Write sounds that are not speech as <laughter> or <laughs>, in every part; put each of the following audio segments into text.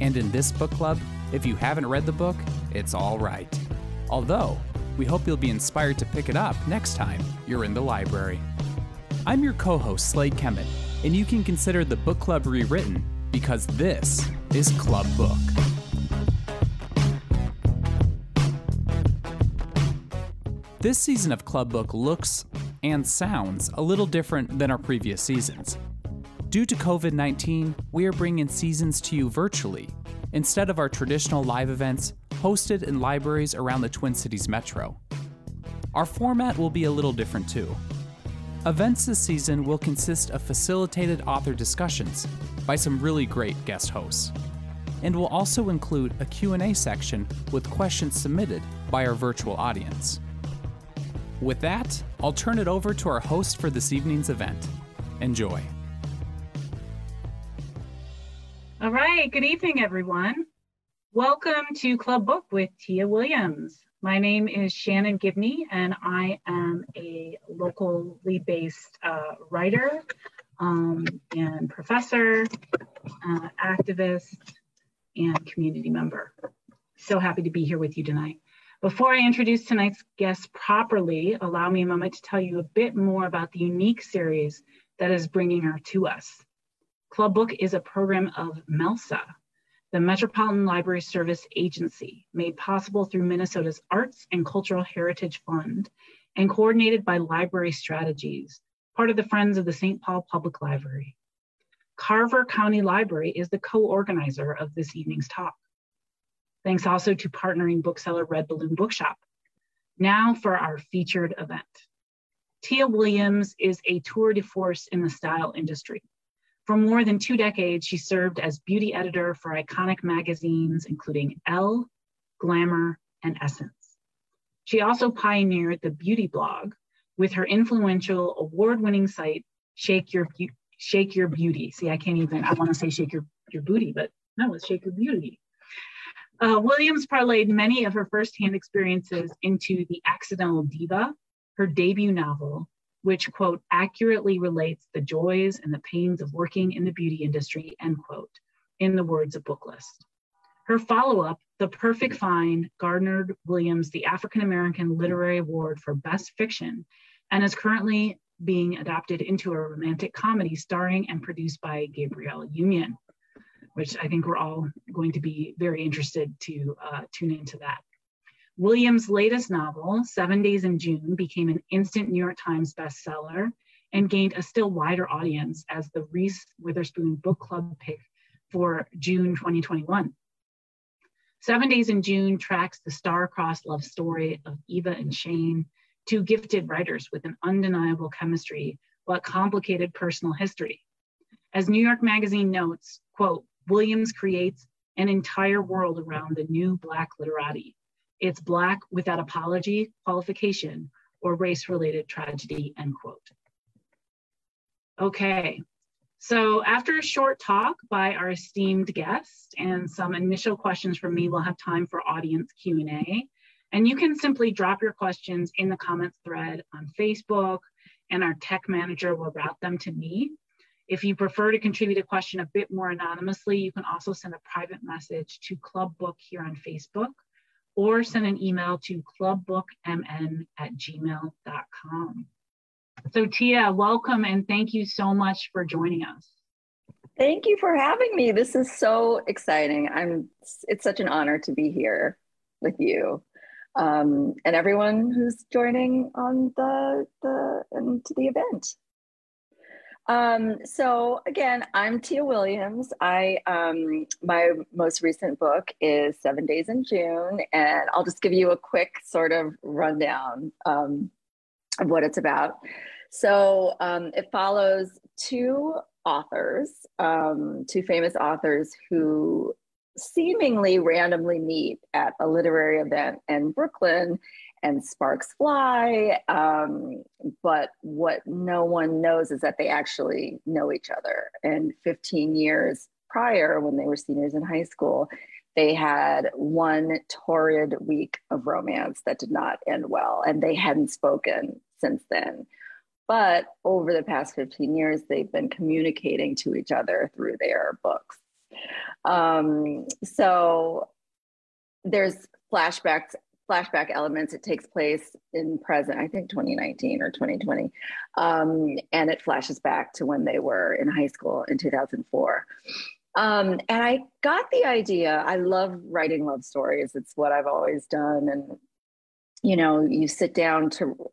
And in this book club, if you haven't read the book, it's all right. Although, we hope you'll be inspired to pick it up next time you're in the library. I'm your co host, Slade Kemet, and you can consider the book club rewritten because this is Club Book. This season of Club Book looks and sounds a little different than our previous seasons. Due to COVID 19, we are bringing seasons to you virtually instead of our traditional live events hosted in libraries around the Twin Cities metro. Our format will be a little different too. Events this season will consist of facilitated author discussions by some really great guest hosts and will also include a Q&A section with questions submitted by our virtual audience. With that, I'll turn it over to our host for this evening's event. Enjoy. All right, good evening, everyone. Welcome to Club Book with Tia Williams. My name is Shannon Gibney, and I am a locally based uh, writer um, and professor, uh, activist, and community member. So happy to be here with you tonight. Before I introduce tonight's guest properly, allow me a moment to tell you a bit more about the unique series that is bringing her to us. Club Book is a program of MELSA, the Metropolitan Library Service Agency, made possible through Minnesota's Arts and Cultural Heritage Fund and coordinated by Library Strategies, part of the Friends of the St. Paul Public Library. Carver County Library is the co-organizer of this evening's talk. Thanks also to partnering bookseller Red Balloon Bookshop. Now for our featured event. Tia Williams is a tour de force in the style industry. For more than two decades, she served as beauty editor for iconic magazines, including Elle, Glamour, and Essence. She also pioneered the beauty blog with her influential award-winning site, Shake Your, Shake Your Beauty. See, I can't even, I want to say shake your, your booty, but no, it's shake your beauty. Uh, Williams parlayed many of her firsthand experiences into The Accidental Diva, her debut novel, which, quote, accurately relates the joys and the pains of working in the beauty industry, end quote, in the words of Booklist. Her follow-up, The Perfect Find, garnered Williams the African American Literary Award for Best Fiction and is currently being adapted into a romantic comedy starring and produced by Gabrielle Union, which I think we're all going to be very interested to uh, tune into that. Williams' latest novel, Seven Days in June, became an instant New York Times bestseller and gained a still wider audience as the Reese Witherspoon Book Club pick for June 2021. Seven Days in June tracks the star-crossed love story of Eva and Shane, two gifted writers with an undeniable chemistry, but complicated personal history. As New York Magazine notes, quote, Williams creates an entire world around the new Black literati. It's Black without apology, qualification, or race-related tragedy, end quote. Okay, so after a short talk by our esteemed guest and some initial questions from me, we'll have time for audience Q&A. And you can simply drop your questions in the comments thread on Facebook and our tech manager will route them to me. If you prefer to contribute a question a bit more anonymously, you can also send a private message to Club Book here on Facebook or send an email to clubbookmn at gmail.com. So Tia, welcome and thank you so much for joining us. Thank you for having me. This is so exciting. I'm it's such an honor to be here with you um, and everyone who's joining on the the into the event. Um, so again, I'm Tia Williams. I um, my most recent book is Seven Days in June, and I'll just give you a quick sort of rundown um, of what it's about. So um, it follows two authors, um, two famous authors who seemingly randomly meet at a literary event in Brooklyn and sparks fly. Um, but what no one knows is that they actually know each other. And 15 years prior, when they were seniors in high school, they had one torrid week of romance that did not end well, and they hadn't spoken since then. But over the past 15 years, they've been communicating to each other through their books. Um, so there's flashbacks flashback elements. It takes place in present, I think 2019 or 2020. Um, and it flashes back to when they were in high school in 2004. Um, and I got the idea. I love writing love stories. It's what I've always done. And, you know, you sit down to,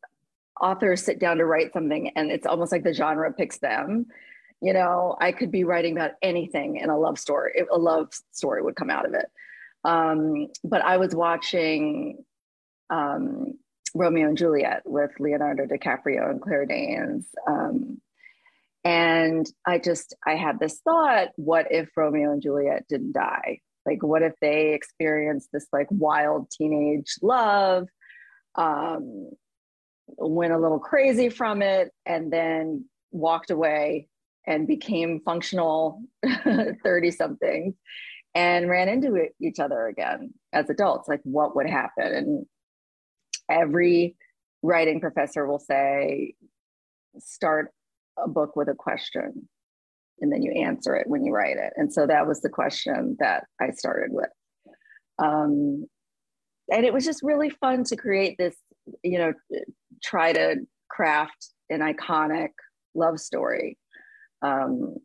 authors sit down to write something, and it's almost like the genre picks them. You know, I could be writing about anything and a love story, a love story would come out of it. Um, but I was watching um, Romeo and Juliet with Leonardo DiCaprio and Claire Danes. Um, and I just, I had this thought what if Romeo and Juliet didn't die? Like, what if they experienced this like wild teenage love, um, went a little crazy from it, and then walked away and became functional <laughs> 30 somethings and ran into each other again as adults? Like, what would happen? And every writing professor will say, start a book with a question and then you answer it when you write it. And so that was the question that I started with. Um, and it was just really fun to create this, you know, try to craft an iconic love story um,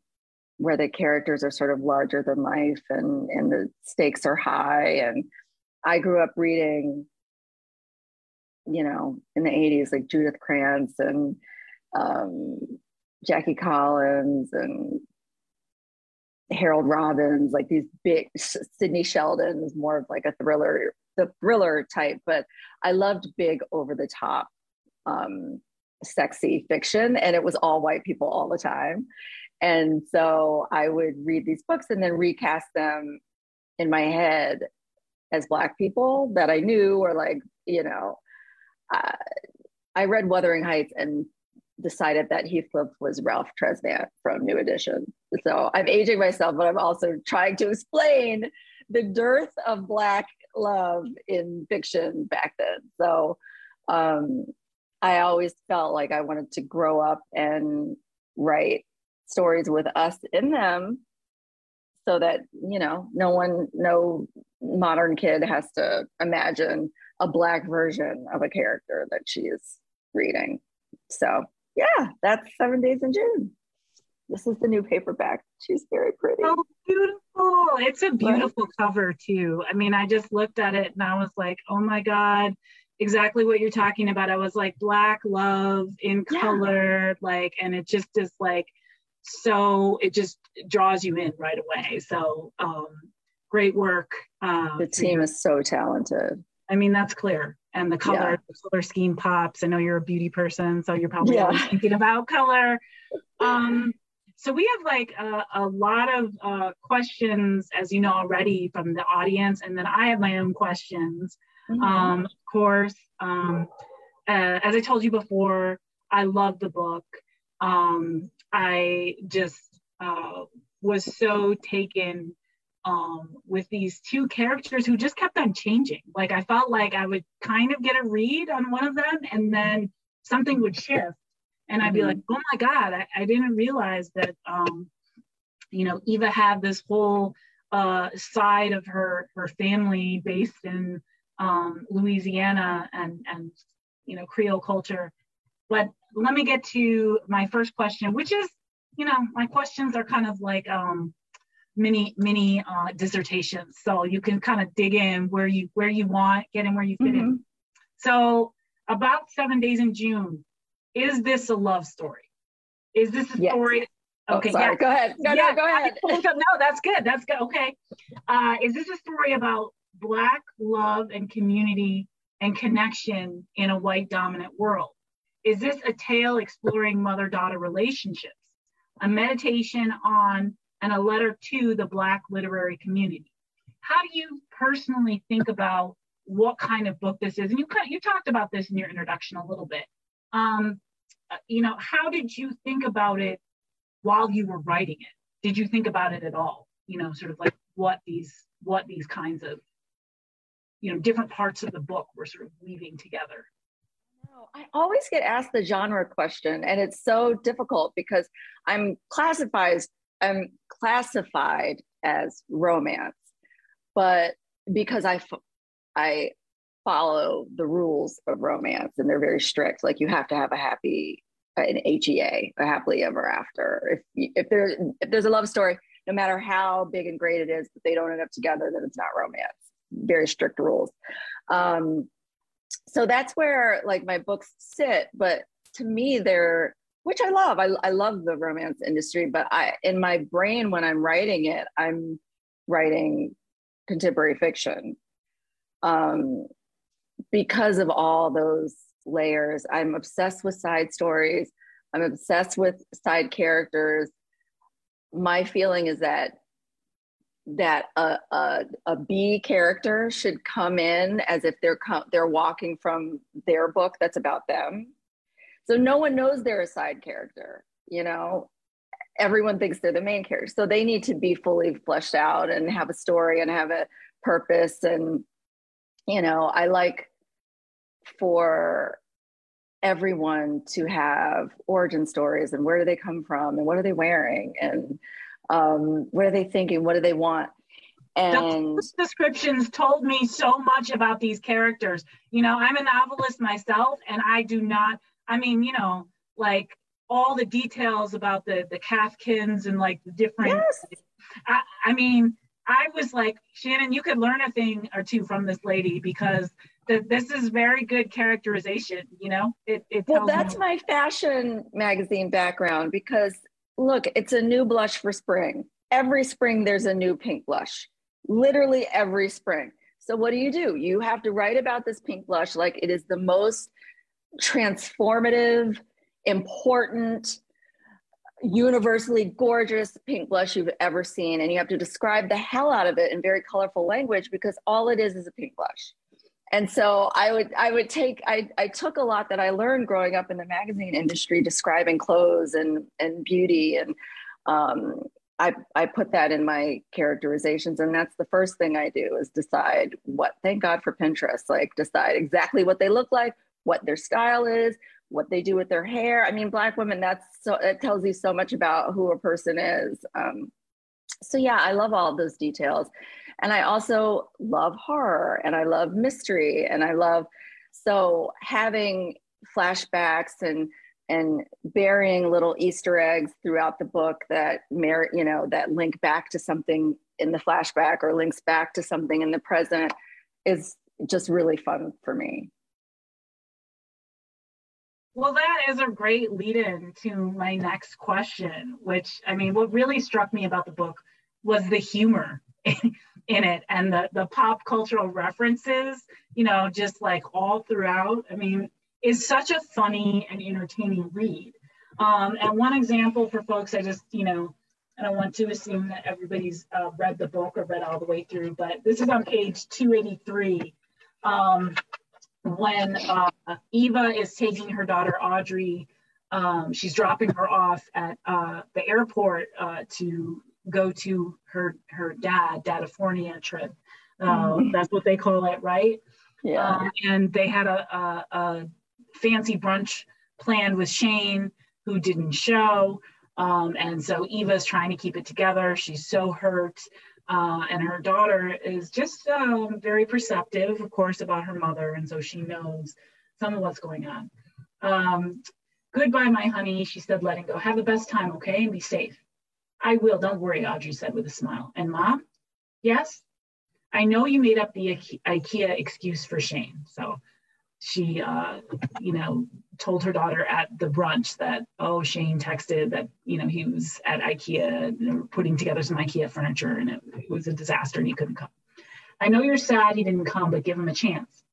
where the characters are sort of larger than life and, and the stakes are high. And I grew up reading, you know, in the 80s, like Judith Krantz and um, Jackie Collins and Harold Robbins, like these big Sidney Sheldon more of like a thriller, the thriller type, but I loved big over the top, um, sexy fiction, and it was all white people all the time. And so I would read these books and then recast them in my head as black people that I knew, or like, you know, uh, I read Wuthering Heights and decided that Heathcliff was Ralph Tresvant from New Edition. So I'm aging myself, but I'm also trying to explain the dearth of Black love in fiction back then. So um, I always felt like I wanted to grow up and write stories with us in them so that, you know, no one, no modern kid has to imagine a Black version of a character that she's reading. So yeah, that's seven days in June. This is the new paperback. She's very pretty. Oh, beautiful. It's a beautiful cover, too. I mean, I just looked at it and I was like, oh my God, exactly what you're talking about. I was like, black love in color, yeah. like, and it just is like, so it just draws you in right away. So, um, great work. Uh, the team is so talented. I mean, that's clear. And the color, yeah. the color scheme pops. I know you're a beauty person, so you're probably yeah. thinking about color. Um, so we have like a, a lot of uh, questions, as you know already, from the audience, and then I have my own questions. Mm-hmm. Um, of course, um, uh, as I told you before, I love the book. Um, I just uh, was so taken um, with these two characters who just kept on changing. Like I felt like I would kind of get a read on one of them and then something would shift. And I'd be mm-hmm. like, oh my God, I, I didn't realize that, um, you know, Eva had this whole uh, side of her, her family based in um, Louisiana and, and, you know, Creole culture. But let me get to my first question, which is, you know, my questions are kind of like, um, many many uh, dissertations. So you can kind of dig in where you where you want get in where you fit mm-hmm. in so about seven days in june is this a love story? Is this a yes. story? Oh, okay oh, sorry. Yeah. go ahead. No yeah, no go ahead. no that's good. That's good. Okay. Uh, is this a story about black love and community and connection in a white dominant world? Is this a tale exploring mother daughter relationships? A meditation on, and a letter to the Black literary community. How do you personally think about what kind of book this is? And you you talked about this in your introduction a little bit. Um, uh, you know, how did you think about it while you were writing it? Did you think about it at all? You know, sort of like what these what these kinds of you know different parts of the book were sort of weaving together. I always get asked the genre question, and it's so difficult because I'm classified I'm classified as romance, but because I I follow the rules of romance and they're very strict. Like you have to have a happy an HEA, a happily ever after. If if there if there's a love story, no matter how big and great it is, but they don't end up together, then it's not romance. Very strict rules. Um, so that's where like my books sit. But to me, they're which I love. I, I love the romance industry, but I in my brain when I'm writing it, I'm writing contemporary fiction. Um, because of all those layers. I'm obsessed with side stories. I'm obsessed with side characters. My feeling is that that a, a, a B character should come in as if they're com- they're walking from their book that's about them. So no one knows they're a side character, you know. Everyone thinks they're the main character. So they need to be fully fleshed out and have a story and have a purpose and you know, I like for everyone to have origin stories and where do they come from and what are they wearing and um, what are they thinking what do they want and Those descriptions told me so much about these characters you know i'm a novelist myself and i do not i mean you know like all the details about the the Cathkins and like the different yes. I, I mean i was like shannon you could learn a thing or two from this lady because that this is very good characterization you know it, it well that's me. my fashion magazine background because look it's a new blush for spring every spring there's a new pink blush literally every spring so what do you do you have to write about this pink blush like it is the most transformative important universally gorgeous pink blush you've ever seen. And you have to describe the hell out of it in very colorful language because all it is is a pink blush. And so i would i would take i i took a lot that i learned growing up in the magazine industry describing clothes and and beauty. And um, I, I put that in my characterizations. And that's the first thing i do is decide what thank god for pinterest like decide exactly what they look like what their style is what they do with their hair. I mean black women that's so it tells you so much about who a person is. Um, so yeah i love all those details. And I also love horror and I love mystery and I love so having flashbacks and and burying little Easter eggs throughout the book that merit, you know, that link back to something in the flashback or links back to something in the present is just really fun for me. Well, that is a great lead in to my next question, which I mean, what really struck me about the book was the humor. <laughs> in it and the the pop cultural references you know just like all throughout i mean is such a funny and entertaining read um, and one example for folks i just you know I don't want to assume that everybody's uh, read the book or read all the way through, but this is on page 283. Um, when uh, Eva is taking her daughter Audrey, um, she's dropping her off at uh, the airport uh, to go to her her dad Dadifornia trip. Uh, mm-hmm. That's what they call it, right? Yeah. Um, and they had a, a, a, fancy brunch planned with Shane, who didn't show. Um, and so Eva's trying to keep it together. She's so hurt. Uh, and her daughter is just um, very perceptive, of course, about her mother. And so she knows some of what's going on. Um, Goodbye, my honey, she said, letting go. Have the best time, okay? And be safe. I will, don't worry, Audrey said with a smile. And mom, yes, I know you made up the IKEA excuse for Shane. So she, uh, you know, told her daughter at the brunch that, oh, Shane texted that, you know, he was at IKEA putting together some IKEA furniture and it was a disaster and he couldn't come. I know you're sad he didn't come, but give him a chance.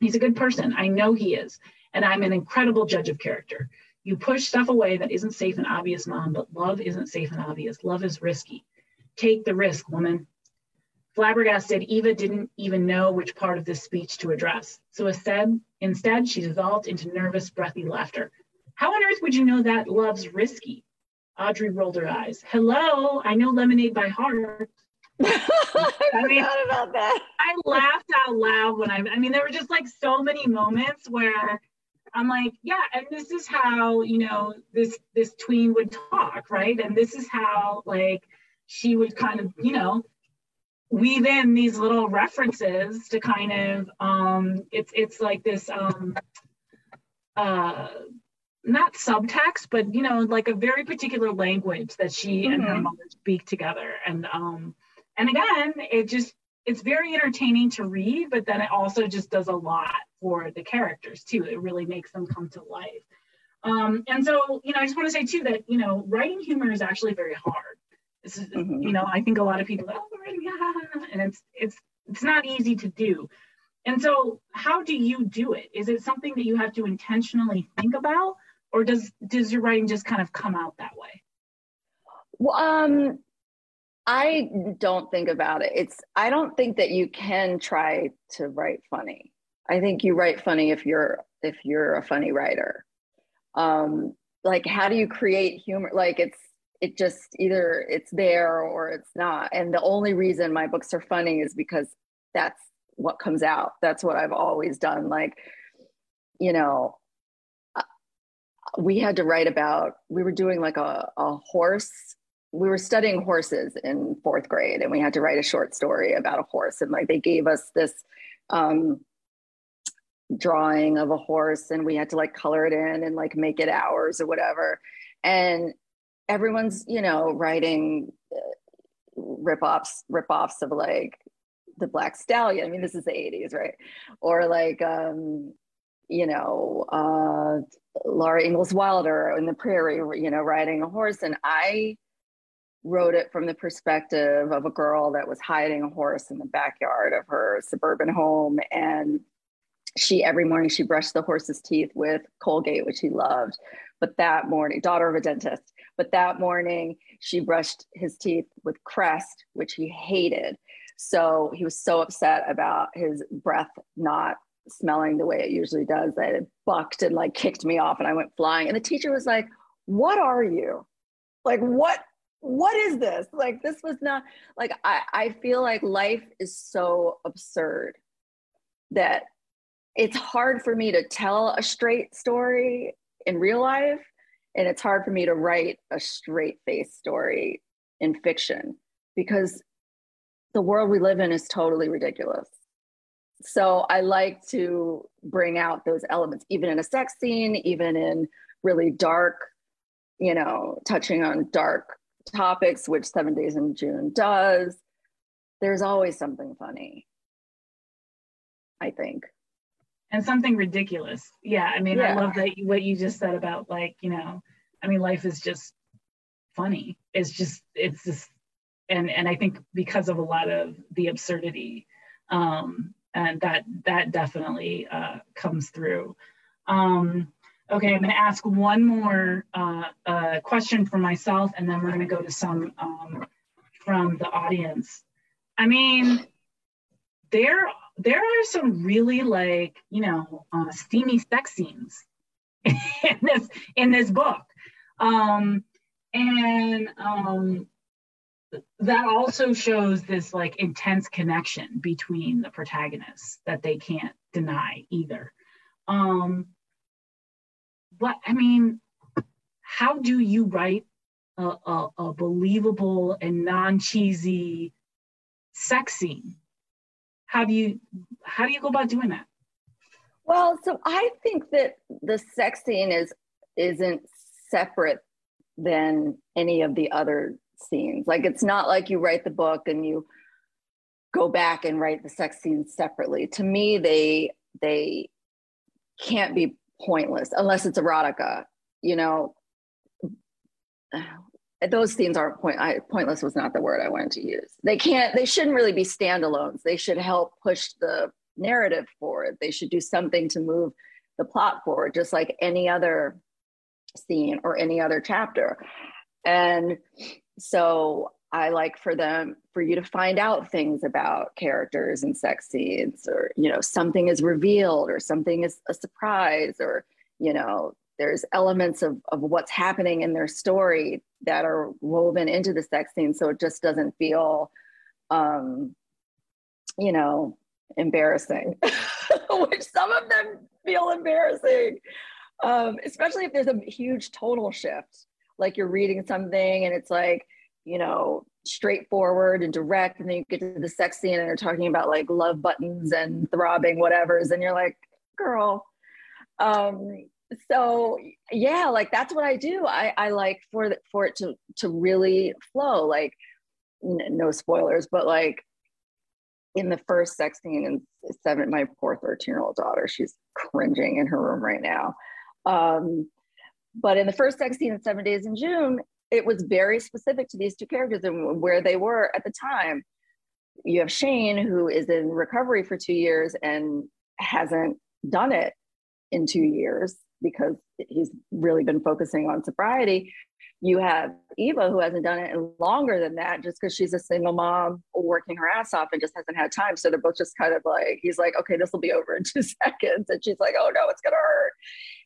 He's a good person. I know he is. And I'm an incredible judge of character. You push stuff away that isn't safe and obvious, mom, but love isn't safe and obvious. Love is risky. Take the risk, woman. Flabbergasted, Eva didn't even know which part of this speech to address. So instead, instead, she dissolved into nervous, breathy laughter. How on earth would you know that love's risky? Audrey rolled her eyes. Hello, I know lemonade by heart. <laughs> I, I mean, about that. I laughed out loud when I, I mean, there were just like so many moments where I'm like, yeah, and this is how, you know, this, this tween would talk, right? And this is how like she would kind of, you know, weave in these little references to kind of, um, it's, it's like this, um, uh, not subtext, but you know, like a very particular language that she mm-hmm. and her mm-hmm. mother speak together. And um, and again, it just it's very entertaining to read, but then it also just does a lot for the characters too. It really makes them come to life. Um, and so, you know, I just want to say too that you know, writing humor is actually very hard. This is, mm-hmm. you know, I think a lot of people, oh, writing, yeah, and it's it's it's not easy to do. And so, how do you do it? Is it something that you have to intentionally think about, or does does your writing just kind of come out that way? Well, um, I don't think about it. It's I don't think that you can try to write funny. I think you write funny if you're if you're a funny writer. Um, like how do you create humor? Like it's it just either it's there or it's not. And the only reason my books are funny is because that's what comes out. That's what I've always done. Like, you know, we had to write about we were doing like a, a horse we were studying horses in fourth grade and we had to write a short story about a horse and like they gave us this um, drawing of a horse and we had to like color it in and like make it ours or whatever and everyone's you know writing uh, rip-offs rip-offs of like the black stallion i mean this is the 80s right or like um you know uh Laura Ingalls Wilder in the prairie, you know, riding a horse. And I wrote it from the perspective of a girl that was hiding a horse in the backyard of her suburban home. And she, every morning, she brushed the horse's teeth with Colgate, which he loved. But that morning, daughter of a dentist, but that morning, she brushed his teeth with Crest, which he hated. So he was so upset about his breath not smelling the way it usually does that it bucked and like kicked me off and I went flying. And the teacher was like, What are you? Like, what? What is this? Like, this was not like I, I feel like life is so absurd that it's hard for me to tell a straight story in real life. And it's hard for me to write a straight face story in fiction because the world we live in is totally ridiculous so I like to bring out those elements, even in a sex scene, even in really dark, you know, touching on dark topics, which Seven Days in June does. There's always something funny, I think. And something ridiculous. Yeah. I mean, yeah. I love that what you just said about like, you know, I mean, life is just funny. It's just, it's just, and, and I think because of a lot of the absurdity, um, and that that definitely uh, comes through. Um, okay, I'm going to ask one more uh, uh, question for myself, and then we're going to go to some um, from the audience. I mean, there there are some really like you know uh, steamy sex scenes <laughs> in this in this book, um, and um, that also shows this like intense connection between the protagonists that they can't deny either. Um, but I mean, how do you write a, a, a believable and non-cheesy sex scene? How do you how do you go about doing that? Well, so I think that the sex scene is isn't separate than any of the other scenes. Like it's not like you write the book and you go back and write the sex scenes separately. To me, they they can't be pointless unless it's erotica. You know, those scenes aren't point. I, pointless was not the word I wanted to use. They can't. They shouldn't really be standalones. They should help push the narrative forward. They should do something to move the plot forward, just like any other scene or any other chapter. And so I like for them for you to find out things about characters and sex scenes, or you know, something is revealed, or something is a surprise, or you know, there's elements of, of what's happening in their story that are woven into the sex scene. So it just doesn't feel um, you know, embarrassing, <laughs> which some of them feel embarrassing, um, especially if there's a huge tonal shift. Like you're reading something and it's like, you know, straightforward and direct, and then you get to the sex scene and they're talking about like love buttons and throbbing whatevers, and you're like, girl. Um, so yeah, like that's what I do. I, I like for the, for it to to really flow. Like n- no spoilers, but like in the first sex scene in seven, my poor 13 year old daughter, she's cringing in her room right now. Um, but in the first sex scene in Seven Days in June, it was very specific to these two characters and where they were at the time. You have Shane, who is in recovery for two years and hasn't done it in two years because he's really been focusing on sobriety you have Eva, who hasn't done it in longer than that, just because she's a single mom working her ass off and just hasn't had time. So they're both just kind of like, he's like, okay, this will be over in <laughs> two seconds. And she's like, oh no, it's going to hurt.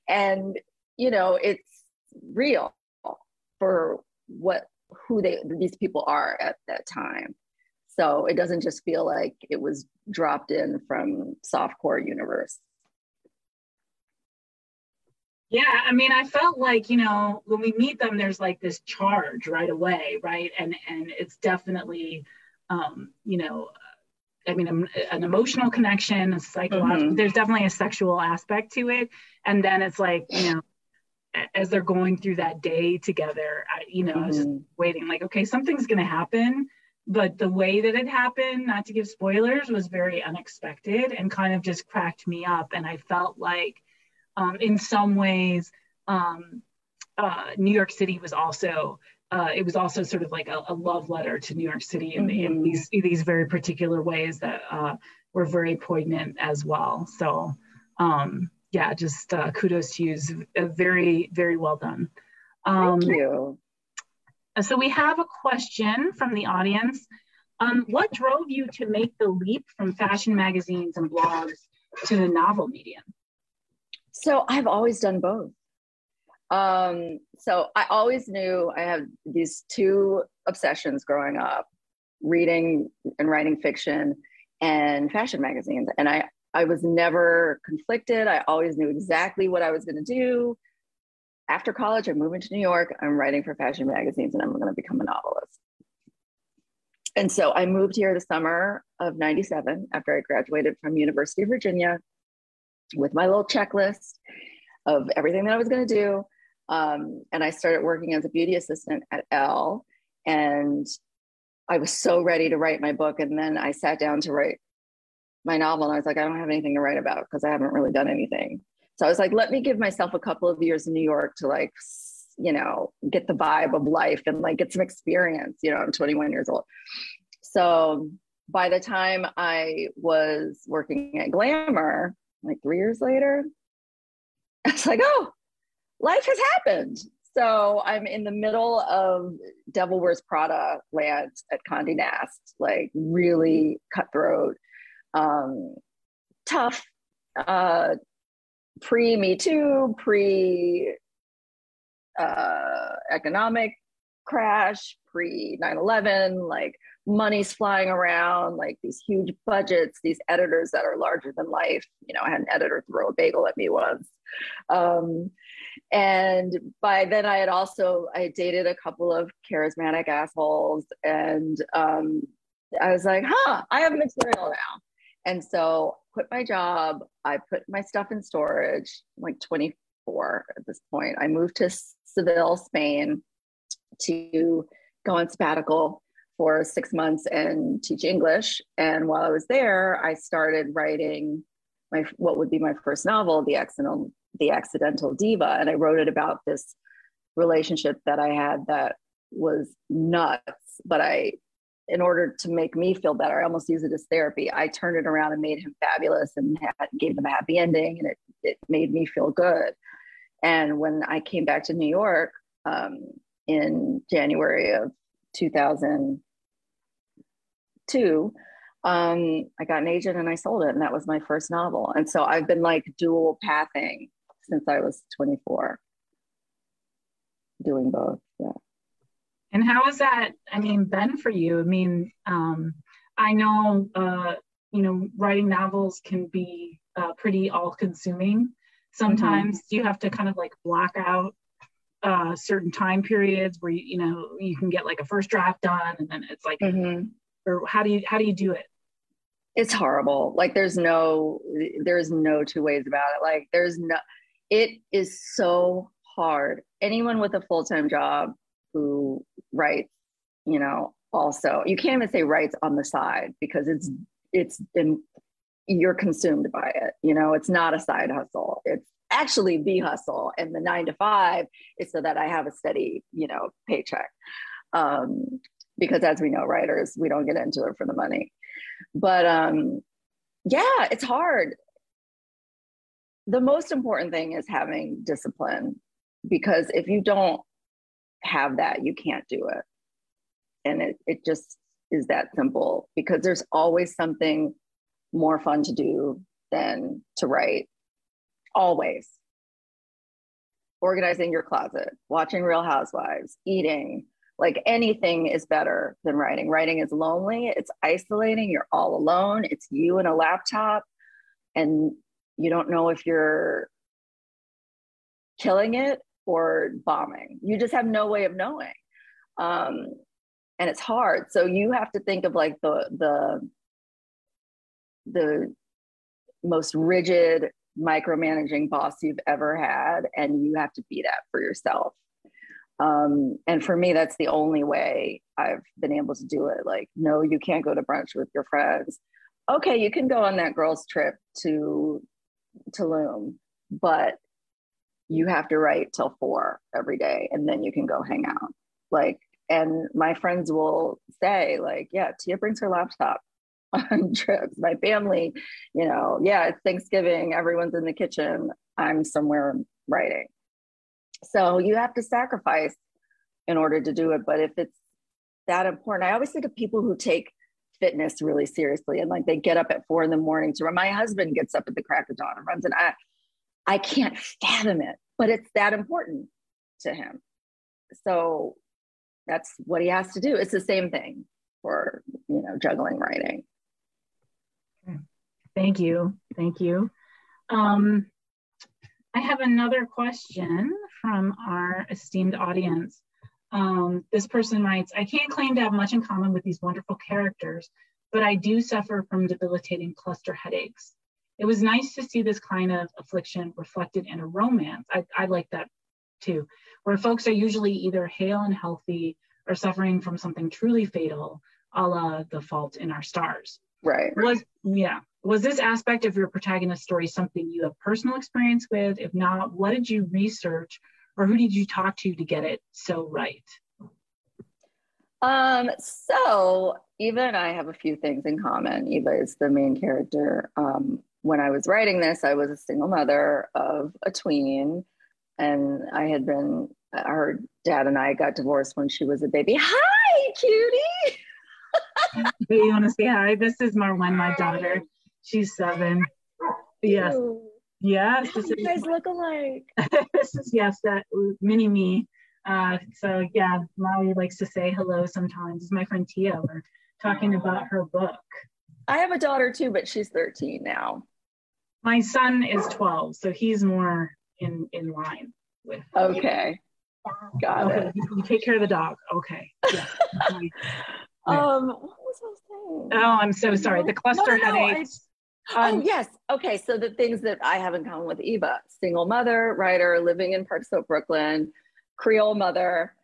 And, you know, it's real for what, who they, these people are at that time. So it doesn't just feel like it was dropped in from softcore universe. Yeah, I mean, I felt like you know when we meet them, there's like this charge right away, right? And and it's definitely, um, you know, I mean, an, an emotional connection, a psychological. Mm-hmm. There's definitely a sexual aspect to it, and then it's like you know, as they're going through that day together, I, you know, mm-hmm. I was just mm-hmm. waiting, like, okay, something's gonna happen, but the way that it happened, not to give spoilers, was very unexpected and kind of just cracked me up, and I felt like um, in some ways, um, uh, New York City was also uh, it was also sort of like a, a, love letter to New York City in, mm-hmm. in these in these very particular ways that uh, were very poignant as well. So um, yeah, just uh, kudos to you. Very very well done. Um, Thank you. So we have a question from the audience. Um, what drove you to make the leap from fashion magazines and blogs to the novel medium? So I've always done both. Um, so I always knew I had these two obsessions growing up reading and writing fiction and fashion magazines. And I, I was never conflicted. I always knew exactly what I was going to do. After college, I'm moving to New York. I'm writing for fashion magazines and I'm going to become a novelist. And so I moved here the summer of 97 after I graduated from University of Virginia with my little checklist of everything that I was going to do. Um, and I started working as a beauty assistant at Elle. And I was so ready to write my book. And then I sat down to write my novel. And I was like, I don't have anything to write about because I haven't really done anything. So I was like, let me give myself a couple of years in New York to like, you know, get the vibe of life and like get some experience. You know, I'm 21 years old. So by the time I was working at Glamour, like three years later, <laughs> it's like, oh, life has happened. So I'm in the middle of Devil Wears Prada land at Condé Nast, like really cutthroat, um, tough, uh, pre Me Too, pre uh, economic crash, pre 9 11, like money's flying around, like these huge budgets, these editors that are larger than life. You know, I had an editor throw a bagel at me once. Um, and by then I had also, I dated a couple of charismatic assholes and um, I was like, huh, I have material now. And so quit my job. I put my stuff in storage, I'm like 24 at this point. I moved to Seville, Spain to go on sabbatical for six months and teach English. And while I was there, I started writing my what would be my first novel, The Accidental, the Accidental Diva. And I wrote it about this relationship that I had that was nuts. But I, in order to make me feel better, I almost use it as therapy. I turned it around and made him fabulous and had, gave him a happy ending, and it, it made me feel good. And when I came back to New York um, in January of 2002, um, I got an agent and I sold it, and that was my first novel. And so I've been like dual pathing since I was 24, doing both. Yeah. And how has that, I mean, been for you? I mean, um, I know, uh, you know, writing novels can be uh, pretty all consuming. Sometimes mm-hmm. you have to kind of like block out uh, certain time periods where you, you know you can get like a first draft done and then it's like mm-hmm. or how do you how do you do it it's horrible like there's no there's no two ways about it like there's no it is so hard anyone with a full-time job who writes you know also you can't even say writes on the side because it's it's in, you're consumed by it you know it's not a side hustle. It's actually the hustle and the nine to five is so that i have a steady you know paycheck. Um, because as we know writers we don't get into it for the money. But um yeah it's hard. The most important thing is having discipline because if you don't have that you can't do it. And it, it just is that simple because there's always something more fun to do than to write. Always. Organizing your closet watching real housewives eating like anything is better than writing. Writing is lonely, it's isolating, you're all alone, it's you and a laptop, and you don't know if you're killing it or bombing. You just have no way of knowing. Um, and it's hard. So you have to think of like the the the most rigid micromanaging boss you've ever had and you have to be that for yourself um, and for me, that's the only way I've been able to do it. Like, no, you can't go to brunch with your friends. Okay, you can go on that girls' trip to Tulum, but you have to write till four every day and then you can go hang out. Like, and my friends will say, like, yeah, Tia brings her laptop <laughs> on trips. My family, you know, yeah, it's Thanksgiving, everyone's in the kitchen. I'm somewhere writing. So you have to sacrifice in order to do it. But if it's that important, I always think of people who take fitness really seriously and like they get up at four in the morning to run. My husband gets up at the crack of dawn and runs, and I, I can't fathom it, but it's that important to him. So that's what he has to do. It's the same thing for you know juggling writing. Thank you, thank you. Um, I have another question from our esteemed audience. Um, this person writes, I can't claim to have much in common with these wonderful characters, but I do suffer from debilitating cluster headaches. It was nice to see this kind of affliction reflected in a romance. I, I like that too, where folks are usually either hale and healthy or suffering from something truly fatal, a la The Fault in Our Stars. Right. Was yeah. Was this aspect of your protagonist story something you have personal experience with? If not, what did you research or who did you talk to to get it so right? Um, so Eva and I have a few things in common. Eva is the main character. Um, when I was writing this, I was a single mother of a tween, and I had been her dad and I got divorced when she was a baby. Hi, cutie. <laughs> Do you want to say hi? This is Marwen, my daughter. She's seven. Yes. Yes. This you guys look alike. <laughs> this is yes, that mini me. Uh, so yeah, Maui likes to say hello sometimes. This is my friend Tia. We're talking about her book. I have a daughter too, but she's 13 now. My son is 12, so he's more in in line with. Okay. Got okay. it. You take care of the dog. Okay. <laughs> Yeah. Um, what was I saying? Oh, I'm so sorry. The cluster no, no, headaches. Um, oh, yes. Okay. So the things that I have in common with Eva single mother, writer, living in Park Slope, Brooklyn, Creole mother,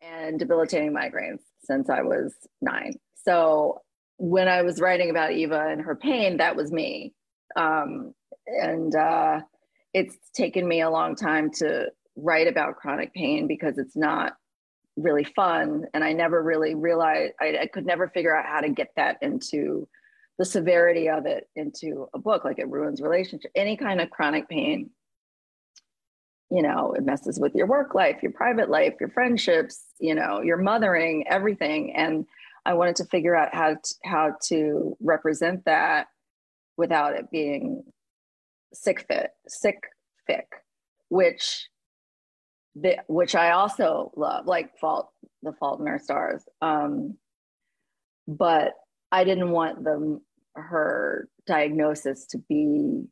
and debilitating migraines since I was nine. So when I was writing about Eva and her pain, that was me. Um, and uh, it's taken me a long time to write about chronic pain because it's not really fun. And I never really realized, I, I could never figure out how to get that into the severity of it into a book like it ruins relationship any kind of chronic pain you know, it messes with your work life, your private life, your friendships, you know, your mothering, everything. And I wanted to figure out how to, how to represent that without it being sick fit, sick fic, which the, which I also love, like Fault, The Fault in Our Stars. Um, but I didn't want the her diagnosis to be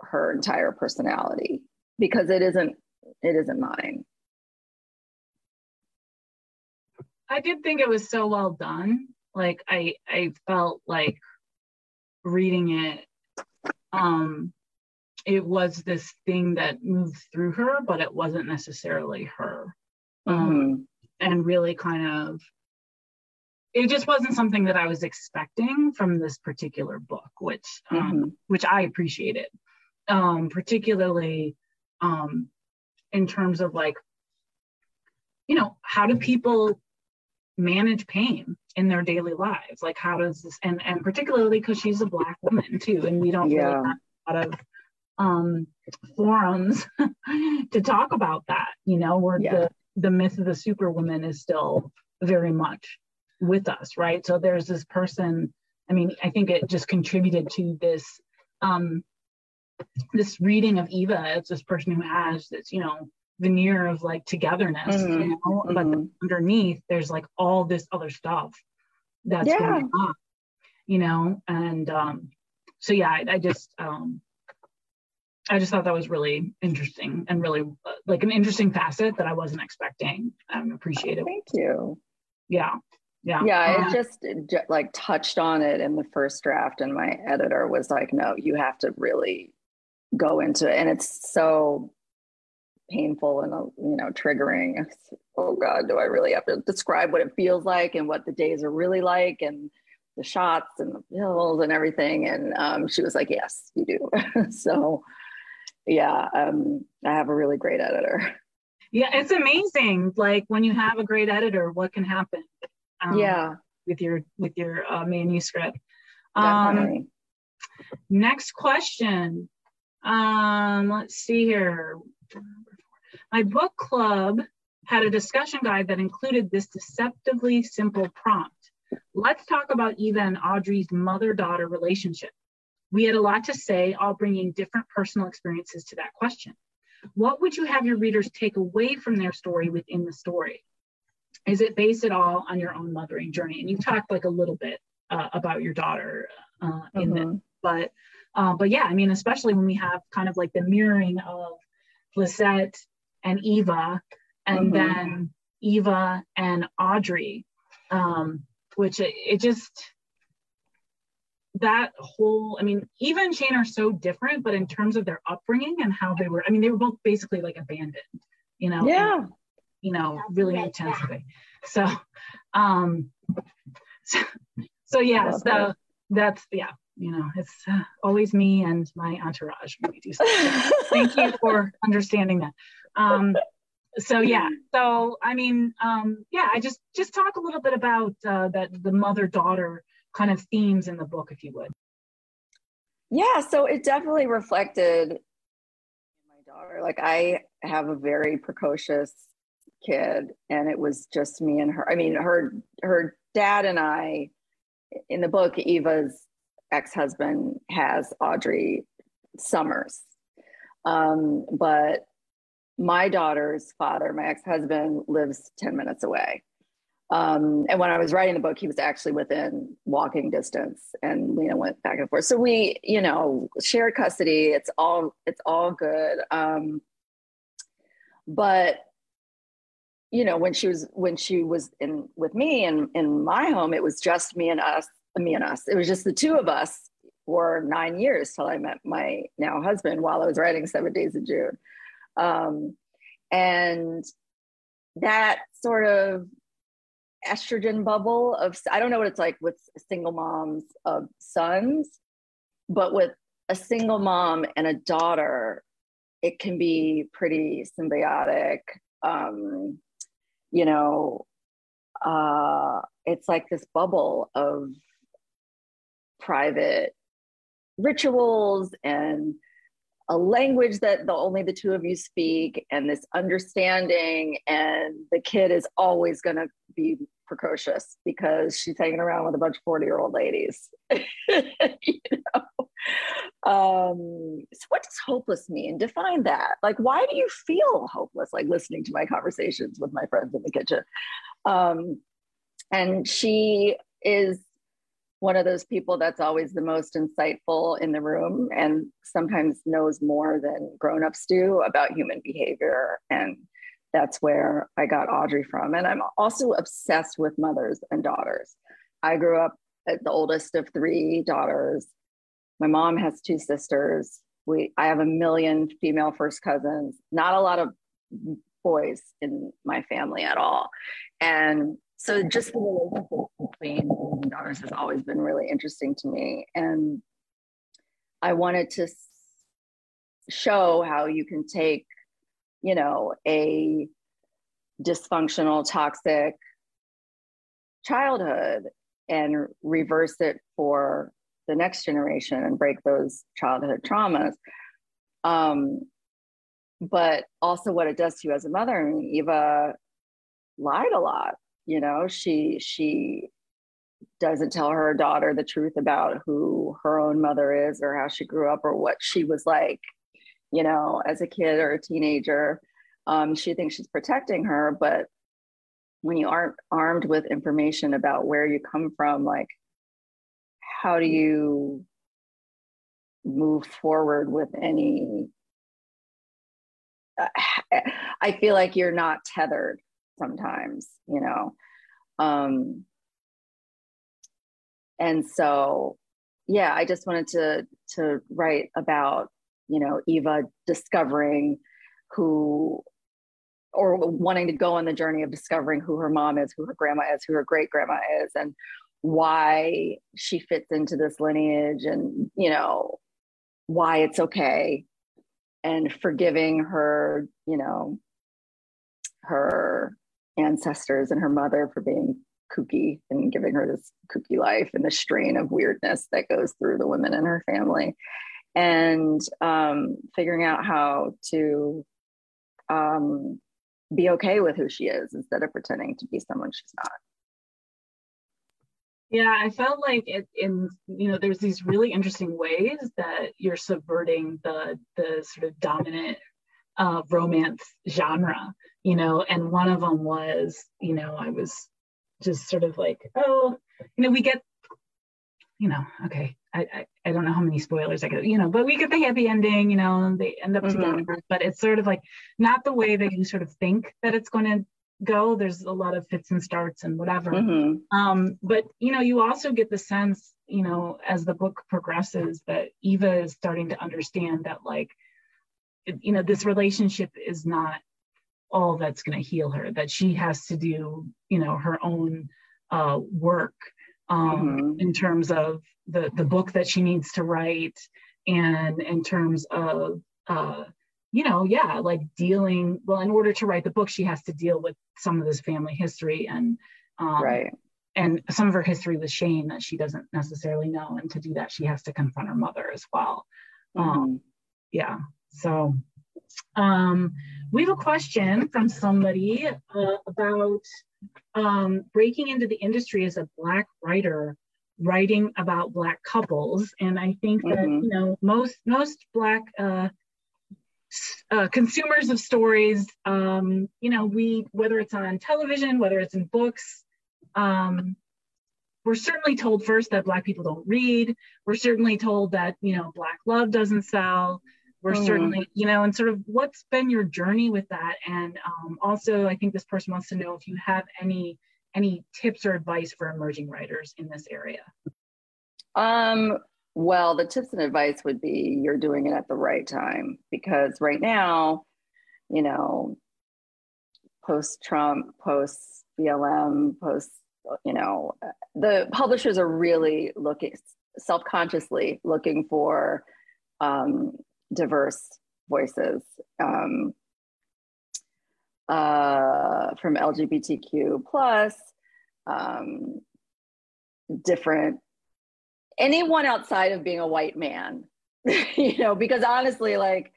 her entire personality because it isn't it isn't mine. I did think it was so well done. Like I I felt like reading it um it was this thing that moved through her but it wasn't necessarily her. Um mm-hmm. and really kind of it just wasn't something that I was expecting from this particular book, which um, mm-hmm. which I appreciated, um, particularly um, in terms of like, you know, how do people manage pain in their daily lives? Like, how does this, and and particularly because she's a black woman too, and we don't yeah. really have a lot of um, forums <laughs> to talk about that. You know, where yeah. the the myth of the superwoman is still very much with us, right? So there's this person. I mean, I think it just contributed to this um, this reading of Eva as this person who has this, you know, veneer of like togetherness, mm-hmm. you know, mm-hmm. but underneath there's like all this other stuff that's yeah. going on, you know, and um, so yeah, I, I just um, I just thought that was really interesting and really uh, like an interesting facet that I wasn't expecting. I'm appreciative. Thank you. Yeah. Yeah. Yeah. Uh, it just like touched on it in the first draft, and my editor was like, no, you have to really go into it and it's so painful and uh, you know triggering. Oh god do i really have to describe what it feels like and what the days are really like and the shots and the pills and everything. And um, she was like yes you do. <laughs> So yeah um, i have a really great editor. Yeah it's amazing. Like when you have a great editor what can happen um, yeah. with your with your uh, manuscript. Definitely. um next question. Um, let's see here. My book club had a discussion guide that included this deceptively simple prompt. Let's talk about Eva and Audrey's mother-daughter relationship. We had a lot to say, all bringing different personal experiences to that question. What would you have your readers take away from their story within the story? Is it based at all on your own mothering journey? And you talked like a little bit uh, about your daughter uh, in mm-hmm. this, but uh, but yeah, I mean, especially when we have kind of like the mirroring of Lisette and Eva, and mm-hmm. then Eva and Audrey, um, which it, it, just that whole i mean eva and shane are so different but in terms of their upbringing and how they were i mean they were both basically like abandoned you know yeah and, you know really intensely so um so, so yeah so that. that's yeah you know, it's uh, always me and my entourage when we do something. Thank you <laughs> for understanding that. Um, so yeah, so I mean, um, yeah, I just just talk a little bit about uh, that the mother daughter kind of themes in the book, if you would. Yeah, so it definitely reflected my daughter. Like I have a very precocious kid, and it was just me and her. I mean, her her dad and I in the book, Eva's ex-husband has Audrey Summers. Um, but my daughter's father, my ex-husband, lives 10 minutes away. Um, and when I was writing the book, he was actually within walking distance, and Lena went back and forth. So we, you know, shared custody. It's all it's all good. Um, but you know, when she was when she was in with me and in my home, it was just me and us me and us. It was just the two of us for nine years till I met my now husband while I was writing Seven Days of June. Um, and that sort of estrogen bubble of, I don't know what it's like with single moms of sons, but with a single mom and a daughter, it can be pretty symbiotic. Um, you know, uh, it's like this bubble of private rituals and a language that the only the two of you speak and this understanding and the kid is always going to be precocious because she's hanging around with a bunch of 40 year old ladies. <laughs> You know? Um so what does hopeless mean? Define that. Like why do you feel hopeless like listening to my conversations with my friends in the kitchen? Um and she is one of those people that's always the most insightful in the room and sometimes knows more than grown-ups do about human behavior. And that's where i got audrey from. And i'm also obsessed with mothers and daughters. I grew up at the oldest of three daughters. My mom has two sisters. We i have a million female first cousins not a lot of boys in my family at all. And so just the relationship between and daughters has always been really interesting to me. And i wanted to show how you can take you know a dysfunctional toxic childhood and reverse it for the next generation and break those childhood traumas. Um, but also what it does to you as a mother I mean, eva lied a lot you know she she doesn't tell her daughter the truth about who her own mother is or how she grew up or what she was like you know as a kid or a teenager. Um, she thinks she's protecting her but when you aren't armed with information about where you come from like how do you move forward with any <sighs> i feel like you're not tethered sometimes, you know. Um, and so, yeah, I just wanted to to write about, you know, Eva discovering who or wanting to go on the journey of discovering who her mom is, who her grandma is, who her great grandma is, and why she fits into this lineage and, you know, why it's okay and forgiving her, you know, her ancestors and her mother for being kooky and giving her this kooky life and the strain of weirdness that goes through the women in her family. And um, figuring out how to um, be okay with who she is instead of pretending to be someone she's not. Yeah i felt like it in you know there's these really interesting ways that you're subverting the the sort of dominant uh, romance genre you know, and one of them was, you know, I was just sort of like, oh, you know, we get, you know, okay, I, I, I don't know how many spoilers I could, you know, but we get the happy ending, you know, and they end up mm-hmm. together, but it's sort of like not the way that you sort of think that it's going to go. There's a lot of fits and starts and whatever. Mm-hmm. Um, but you know, you also get the sense, you know, as the book progresses, that Eva is starting to understand that like, you know, this relationship is not all that's going to heal her that she has to do you know her own uh, work um, mm-hmm. in terms of the the book that she needs to write and in terms of uh, you know yeah like dealing well in order to write the book she has to deal with some of this family history and um, right and some of her history with shame that she doesn't necessarily know and to do that she has to confront her mother as well um, mm-hmm. um, yeah so um, we have a question from somebody uh, about um, breaking into the industry as a Black writer, writing about Black couples. And I think that, mm-hmm. you know, most, most Black uh, uh, consumers of stories, um, you know, we, whether it's on television, whether it's in books, um, we're certainly told first that Black people don't read. We're certainly told that, you know, Black love doesn't sell we're mm. certainly you know and sort of what's been your journey with that and um, also i think this person wants to know if you have any any tips or advice for emerging writers in this area um well the tips and advice would be you're doing it at the right time because right now you know post trump post blm post you know the publishers are really looking self-consciously looking for um, diverse voices um, uh, from LGBTQ plus, um, different anyone outside of being a white man <laughs> you know, because honestly, like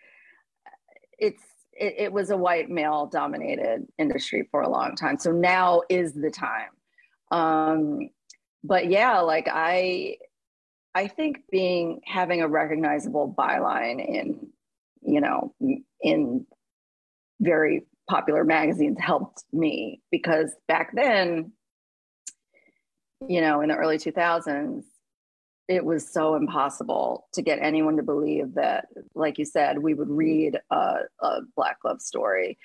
it's it, it was a white male dominated industry for a long time. So now is the time. Um, but yeah, like I I think being having a recognizable byline in, you know, in very popular magazines helped me because back then, you know, in the early 2000s, it was so impossible to get anyone to believe that, like you said, we would read a, a Black love story,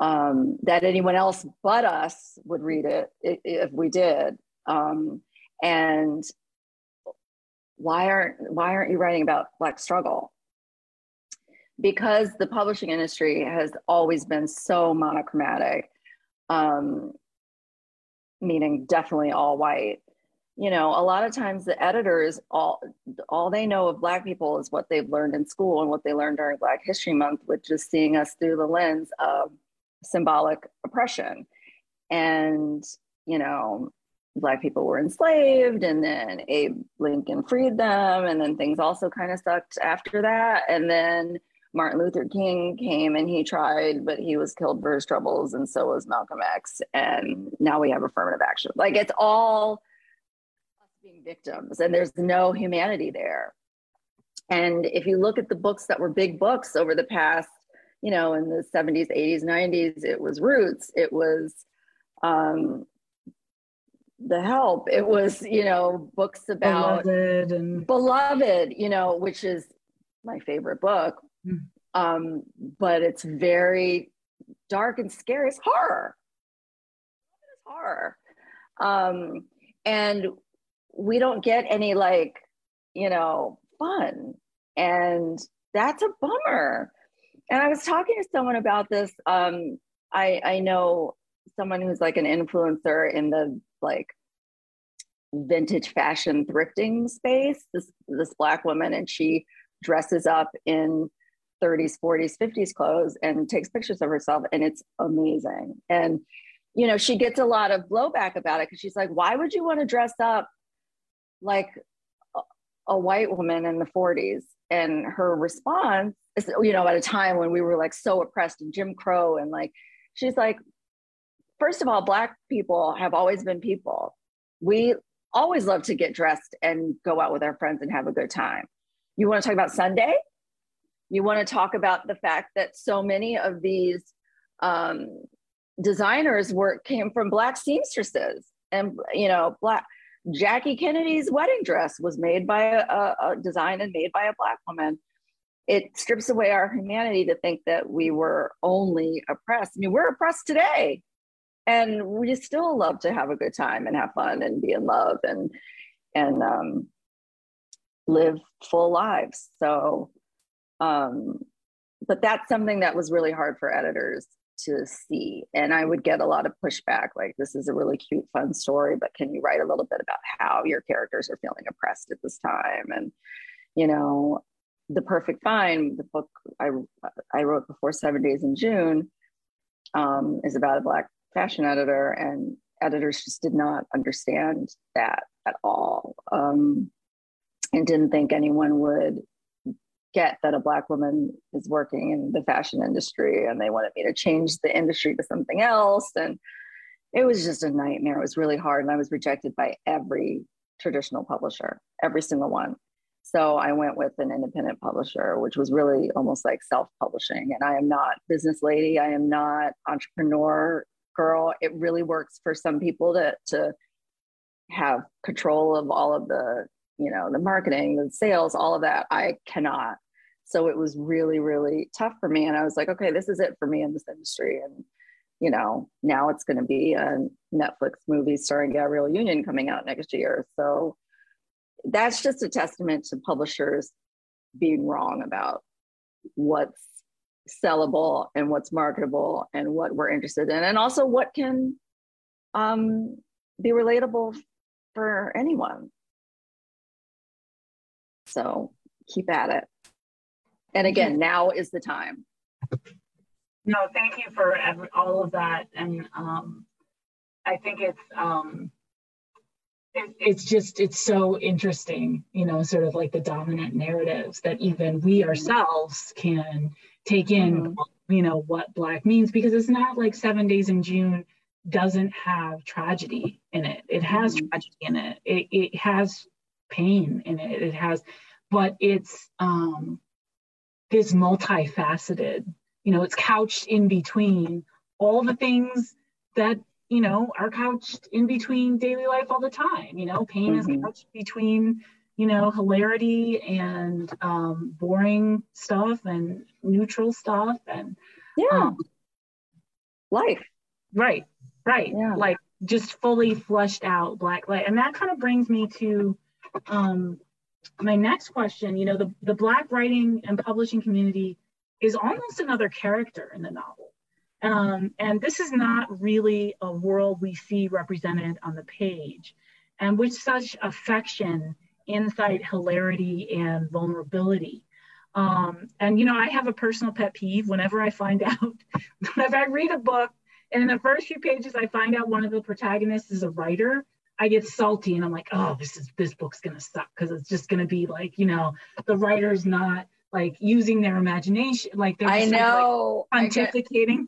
um, that anyone else but us would read it if we did. Um, and why aren't why aren't you writing about Black struggle? Because the publishing industry has always been so monochromatic, um, meaning definitely all white you know a lot of times the editors all all they know of black people is what they've learned in school and what they learned during black history month which is seeing us through the lens of symbolic oppression and you know black people were enslaved and then abe lincoln freed them and then things also kind of sucked after that. And then martin luther king came and he tried but he was killed for his troubles and so was malcolm x. And now we have affirmative action. Like it's all being victims and there's no humanity there. And if you look at the books that were big books over the past you know in the 70s 80s 90s it was roots it was um, the help. It was you know books about beloved, and... beloved you know which is my favorite book. Mm. um, but it's very dark and scary. It's horror. It's horror. Um, and we don't get any like you know fun. And that's a bummer. And i was talking to someone about this. Um i i know someone who's like an influencer in the like vintage fashion thrifting space this this black woman and she dresses up in 30s 40s 50s clothes and takes pictures of herself and it's amazing. And you know she gets a lot of blowback about it because she's like why would you want to dress up like a, a white woman in the 40s and her response is you know at a time when we were like so oppressed and jim crow and like she's like first of all black people have always been people we always love to get dressed and go out with our friends and have a good time you want to talk about sunday you want to talk about the fact that so many of these um, designers were came from black seamstresses and you know black Jackie Kennedy's wedding dress was made by a, a design and made by a black woman. It strips away our humanity to think that we were only oppressed. I mean, we're oppressed today, and we still love to have a good time and have fun and be in love and and um, live full lives. So, um, but that's something that was really hard for editors to see. And I would get a lot of pushback like, this is a really cute, fun story, but can you write a little bit about how your characters are feeling oppressed at this time? And, you know, The Perfect Find, the book I, I wrote before Seven Days in June, um, is about a Black fashion editor, and editors just did not understand that at all. Um, and didn't think anyone would get that a black woman is working in the fashion industry and they wanted me to change the industry to something else and it was just a nightmare. It was really hard and i was rejected by every traditional publisher every single one. So i went with an independent publisher which was really almost like self-publishing and i am not business lady. I am not entrepreneur girl it really works for some people to to have control of all of the you know the marketing the sales all of that i cannot so it was really, really tough for me. And I was like, okay, this is it for me in this industry. And, you know, now it's going to be a Netflix movie starring Gabrielle Union coming out next year. So that's just a testament to publishers being wrong about what's sellable and what's marketable and what we're interested in. And also what can um, be relatable for anyone. So keep at it. And again, now is the time. No, thank you for every, all of that. And um, I think it's um, it's just it's so interesting you know sort of like the dominant narratives that even we mm-hmm. ourselves can take in mm-hmm. you know what black means because it's not like seven days in june doesn't have tragedy in it it has mm-hmm. tragedy in it. it it has pain in it it has but it's um this multifaceted you know it's couched in between all the things that you know, are couched in between daily life all the time. You know, pain mm-hmm. is couched between, you know, hilarity and um, boring stuff and neutral stuff and yeah, um, life. Right, right. Yeah. Like just fully flushed out black light, and that kind of brings me to um, my next question. You know, the the black writing and publishing community is almost another character in the novel um, and this is not really a world we see represented on the page. And with such affection, insight, hilarity, and vulnerability. Um, and, you know, I have a personal pet peeve whenever I find <laughs> out, whenever I read a book, and in the first few pages, I find out one of the protagonists is a writer. I get salty and I'm like, oh, this is this book's gonna suck because it's just gonna be like, you know, the writer's not like using their imagination, like they're I know like, pontificating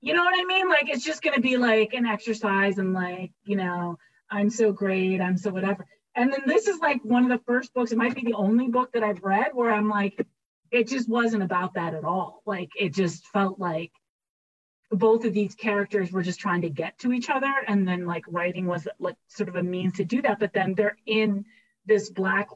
you know what I mean? Like it's just gonna be like an exercise and like, you know, I'm so great, I'm so whatever. And then this is like one of the first books, it might be the only book that I've read where I'm like, it just wasn't about that at all. Like it just felt like both of these characters were just trying to get to each other and then like writing was like sort of a means to do that but then they're in this black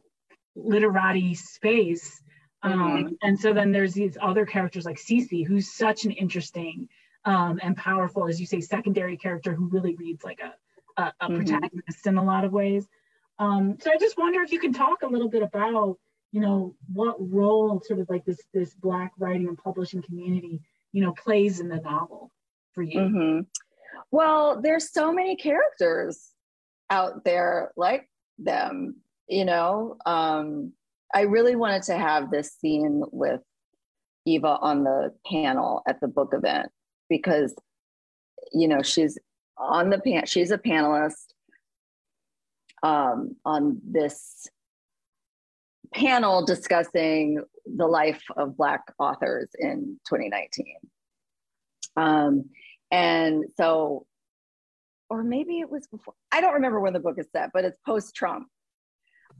literati space um, mm-hmm. and so then there's these other characters like Cece who's such an interesting um, and powerful, as you say, secondary character who really reads like a, a, a mm-hmm. protagonist in a lot of ways. Um, so I just wonder if you can talk a little bit about, you know, what role sort of like this this Black writing and publishing community, you know, plays in the novel for you. Mm-hmm. Well, there's so many characters out there like them, you know. Um, I really wanted to have this scene with Eva on the panel at the book event because you know she's on the pan she's a panelist um, on this panel discussing the life of black authors in 2019 um, and so or maybe it was before i don't remember when the book is set but it's post trump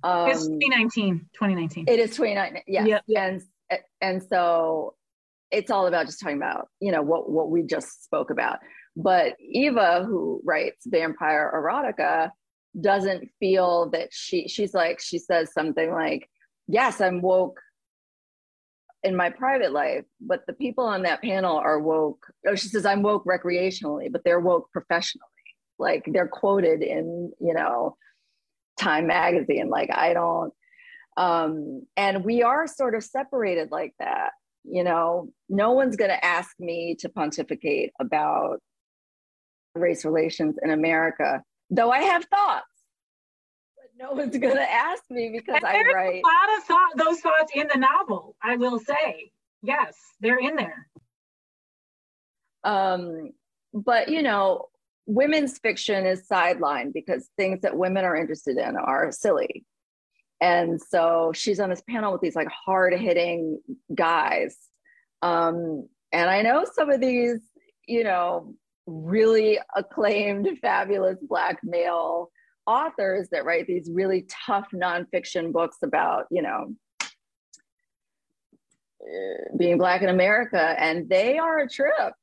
um, it's 2019 2019 it is 2019 yeah. Yep. and and so it's all about just talking about you know what what we just spoke about. But eva who writes vampire erotica doesn't feel that she she's like she says something like yes i'm woke in my private life but the people on that panel are woke. Oh she says i'm woke recreationally but they're woke professionally. Like they're quoted in you know time magazine. Like i don't um and we are sort of separated like that you know? No one's going to ask me to pontificate about race relations in america though i have thoughts. But no one's going to ask me because i write a lot of thought, those thoughts in the novel i will say. Yes they're in there. Um but you know women's fiction is sidelined because things that women are interested in are silly. And so she's on this panel with these like hard hitting guys. Um, and I know some of these, you know, really acclaimed, fabulous Black male authors that write these really tough nonfiction books about, you know, uh, being Black in America. And they are a trip,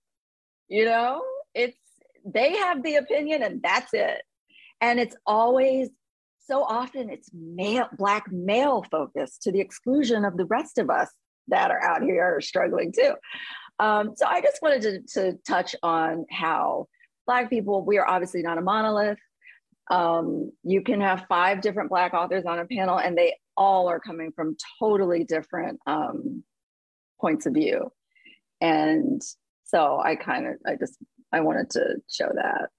you know, it's, they have the opinion and that's it. And it's always so often it's male, black male focused to the exclusion of the rest of us that are out here are struggling too. Um, so I just wanted to, to touch on how black people, we are obviously not a monolith. Um, you can have five different black authors on a panel and they all are coming from totally different um, points of view. And so I kind of, I just, I wanted to show that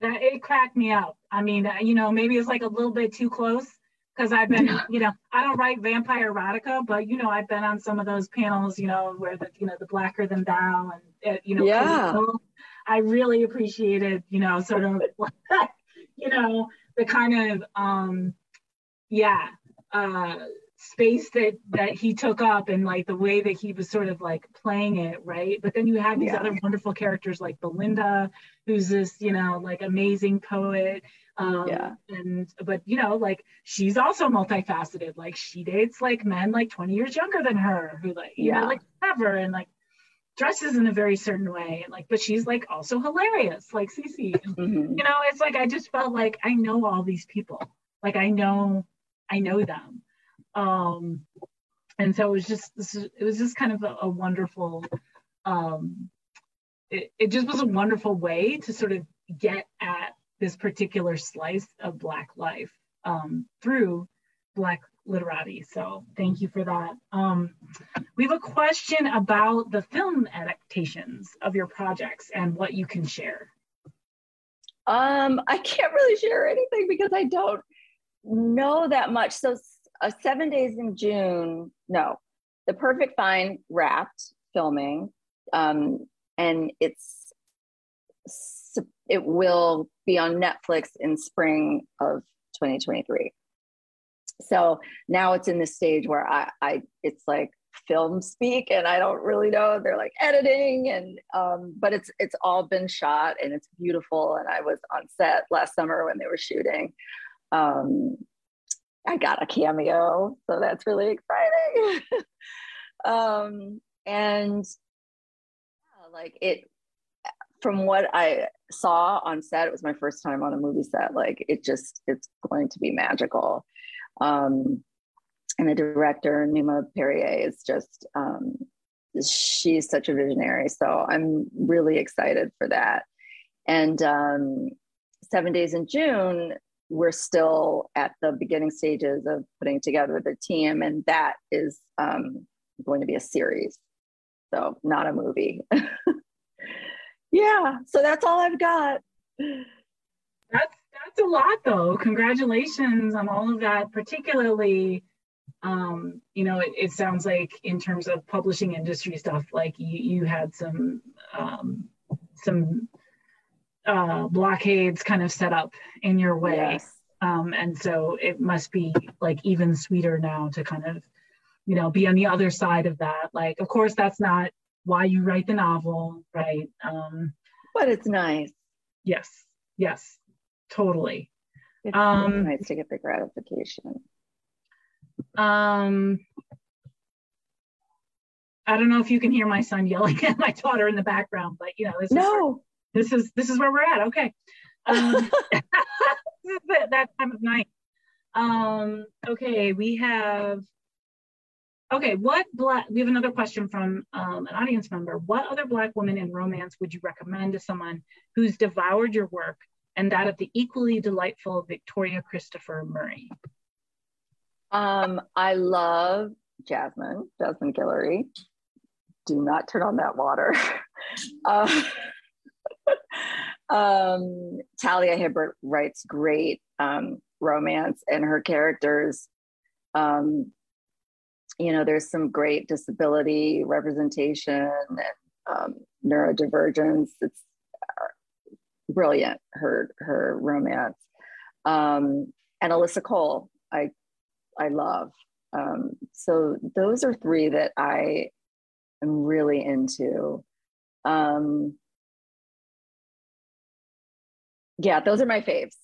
that it cracked me up. I mean, you know, maybe it's like a little bit too close because I've been, you know, I don't write vampire erotica, but you know, I've been on some of those panels, you know, where the, you know, the blacker than thou and, uh, you know, yeah. I really appreciated, you know, sort of, <laughs> you know, the kind of um yeah uh space that that he took up and like the way that he was sort of like playing it right but then you have these yeah. other wonderful characters like belinda who's this you know like amazing poet um yeah. and but you know like she's also multifaceted. Like she dates like men like 20 years younger than her who like you yeah. know like clever and like dresses in a very certain way. And like but she's like also hilarious like Cece. <laughs> Mm-hmm. you know it's like I just felt like I know all these people. Like I know I know them. Um and so it was just it was just kind of a, a wonderful um it, it just was a wonderful way to sort of get at this particular slice of black life um through black literati. So thank you for that. Um, we have a question about the film adaptations of your projects and what you can share. Um, I can't really share anything because I don't know that much. So uh, seven days in June, no, the perfect find wrapped filming. Um, and it's it will be on Netflix in spring of 2023 so now it's in the stage where I, I it's like film speak and I don't really know. They're like editing and um, but it's it's all been shot and it's beautiful. And I was on set last summer when they were shooting. Um, I got a cameo, so that's really exciting. <laughs> um, and like it from what I saw on set, it was my first time on a movie set. Like it just it's going to be magical. Um, and the director, Numa Perrier, is just, um, she's such a visionary. So I'm really excited for that. And um, Seven Days in June, we're still at the beginning stages of putting together the team, and that is um, going to be a series. So, not a movie. <laughs> yeah, so that's all I've got. That's that's a lot though. Congratulations on all of that, particularly um, you know, it, it, sounds like in terms of publishing industry stuff, like you, you had some um, some uh, blockades kind of set up in your way. Yes. Um, and so it must be like even sweeter now to kind of, you know, be on the other side of that. Like, of course, that's not why you write the novel, right? Um, but it's nice. Yes, yes totally. It's um, nice to get the gratification. Um, I don't know if you can hear my son yelling <laughs> at my daughter in the background, but you know, this no. is this is this is where we're at. Okay. Um, <laughs> that time of night. Um, okay, we have okay, what black we have another question from um, an audience member. What other black women in romance would you recommend to someone who's devoured your work and that of the equally delightful Victoria Christopher Murray? Um, I love Jasmine, Jasmine Guillory. Do not turn on that water. uh, <laughs> <laughs> um, Talia Hibbert writes great um, romance, and her characters, um, you know, there's some great disability representation and um, neurodivergence. It's brilliant her her romance. Um, and alyssa cole i i love. Um, so those are three that i am really into. Um, yeah those are my faves.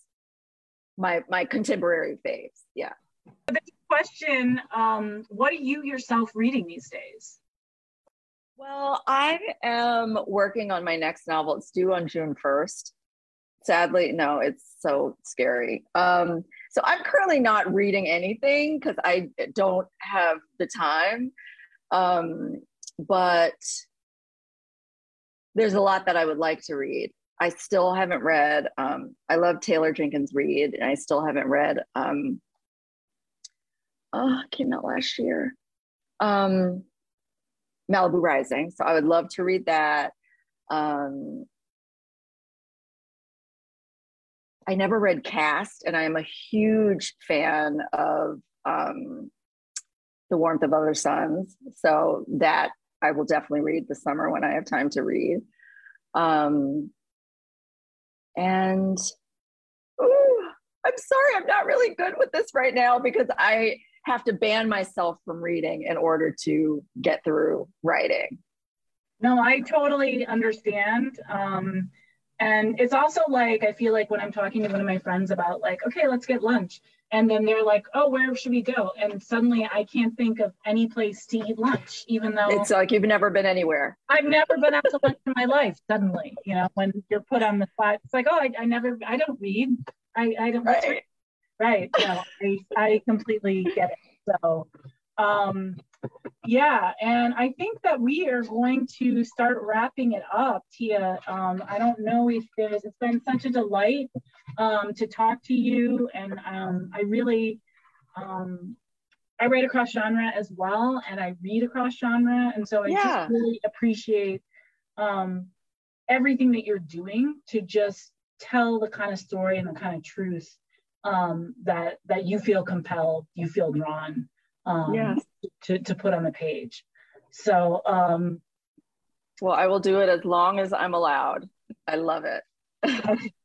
My my contemporary faves yeah question um, what are you yourself reading these days well, I am working on my next novel. It's due on June 1st. Sadly, no, it's so scary. Um, so I'm currently not reading anything because I don't have the time. Um, but there's a lot that I would like to read. I still haven't read. Um, I love Taylor Jenkins Reid, and I still haven't read. Um, oh, came out last year. Um, Malibu Rising. So I would love to read that. Um, I never read Caste, and I am a huge fan of um, The Warmth of Other Suns. So that I will definitely read this summer when I have time to read. Um, and ooh, I'm sorry, I'm not really good with this right now because I have to ban myself from reading in order to get through writing. No, I totally understand. Um, and it's also like, I feel like when I'm talking to one of my friends about, like, okay, let's get lunch. And then they're like, oh, where should we go? And suddenly I can't think of any place to eat lunch, even though it's like you've never been anywhere. I've never been out to lunch in my life. Suddenly, you know, when you're put on the spot, it's like, oh, I, I never, I don't read. I, I don't, right. Right. No, I, I completely get it. So, um, yeah, and I think that we are going to start wrapping it up, Tia. Um, I don't know if there's, it's been such a delight um, to talk to you, and um, I really, um, I write across genre as well, and I read across genre, and so I yeah. just really appreciate um, everything that you're doing to just tell the kind of story and the kind of truth um, that that you feel compelled, you feel drawn um, yes. to, to put on the page. So, um, well, I will do it as long as I'm allowed. I love it.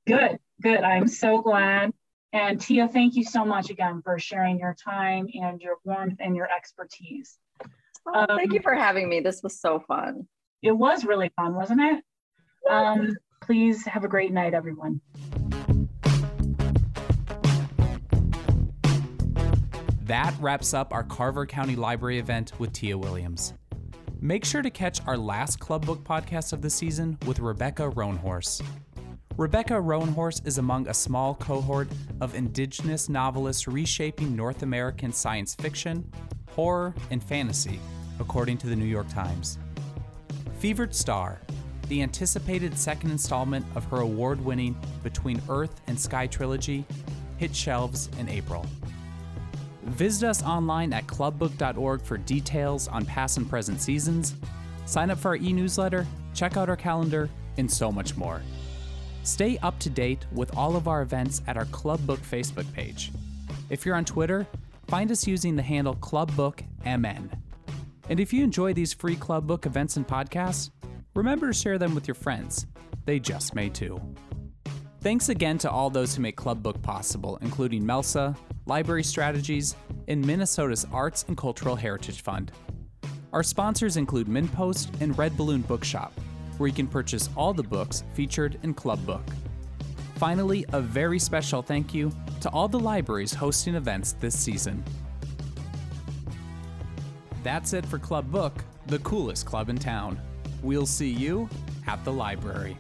good, good. I'm so glad. And Tia, thank you so much again for sharing your time and your warmth and your expertise. Oh, thank you um, for having me. This was so fun. It was really fun, wasn't it? Um, please have a great night, everyone. That wraps up our Carver County Library event with Tia Williams. Make sure to catch our last Club Book podcast of the season with Rebecca Roanhorse. Rebecca Roanhorse is among a small cohort of indigenous novelists reshaping North American science fiction, horror, and fantasy, according to the New York Times. Fevered Star, the anticipated second installment of her award winning Between Earth and Sky trilogy, hit shelves in April. Visit us online at clubbook.org for details on past and present seasons, sign up for our e newsletter, check out our calendar, and so much more. Stay up to date with all of our events at our Clubbook Facebook page. If you're on Twitter, find us using the handle ClubBookMN. And if you enjoy these free Clubbook events and podcasts, remember to share them with your friends. They just may too. Thanks again to all those who make Club Book possible, including Melsa, Library Strategies, and Minnesota's Arts and Cultural Heritage Fund. Our sponsors include MinnPost and Red Balloon Bookshop, where you can purchase all the books featured in Club Book. Finally, a very special thank you to all the libraries hosting events this season. That's it for Club Book, the coolest club in town. We'll see you at the library.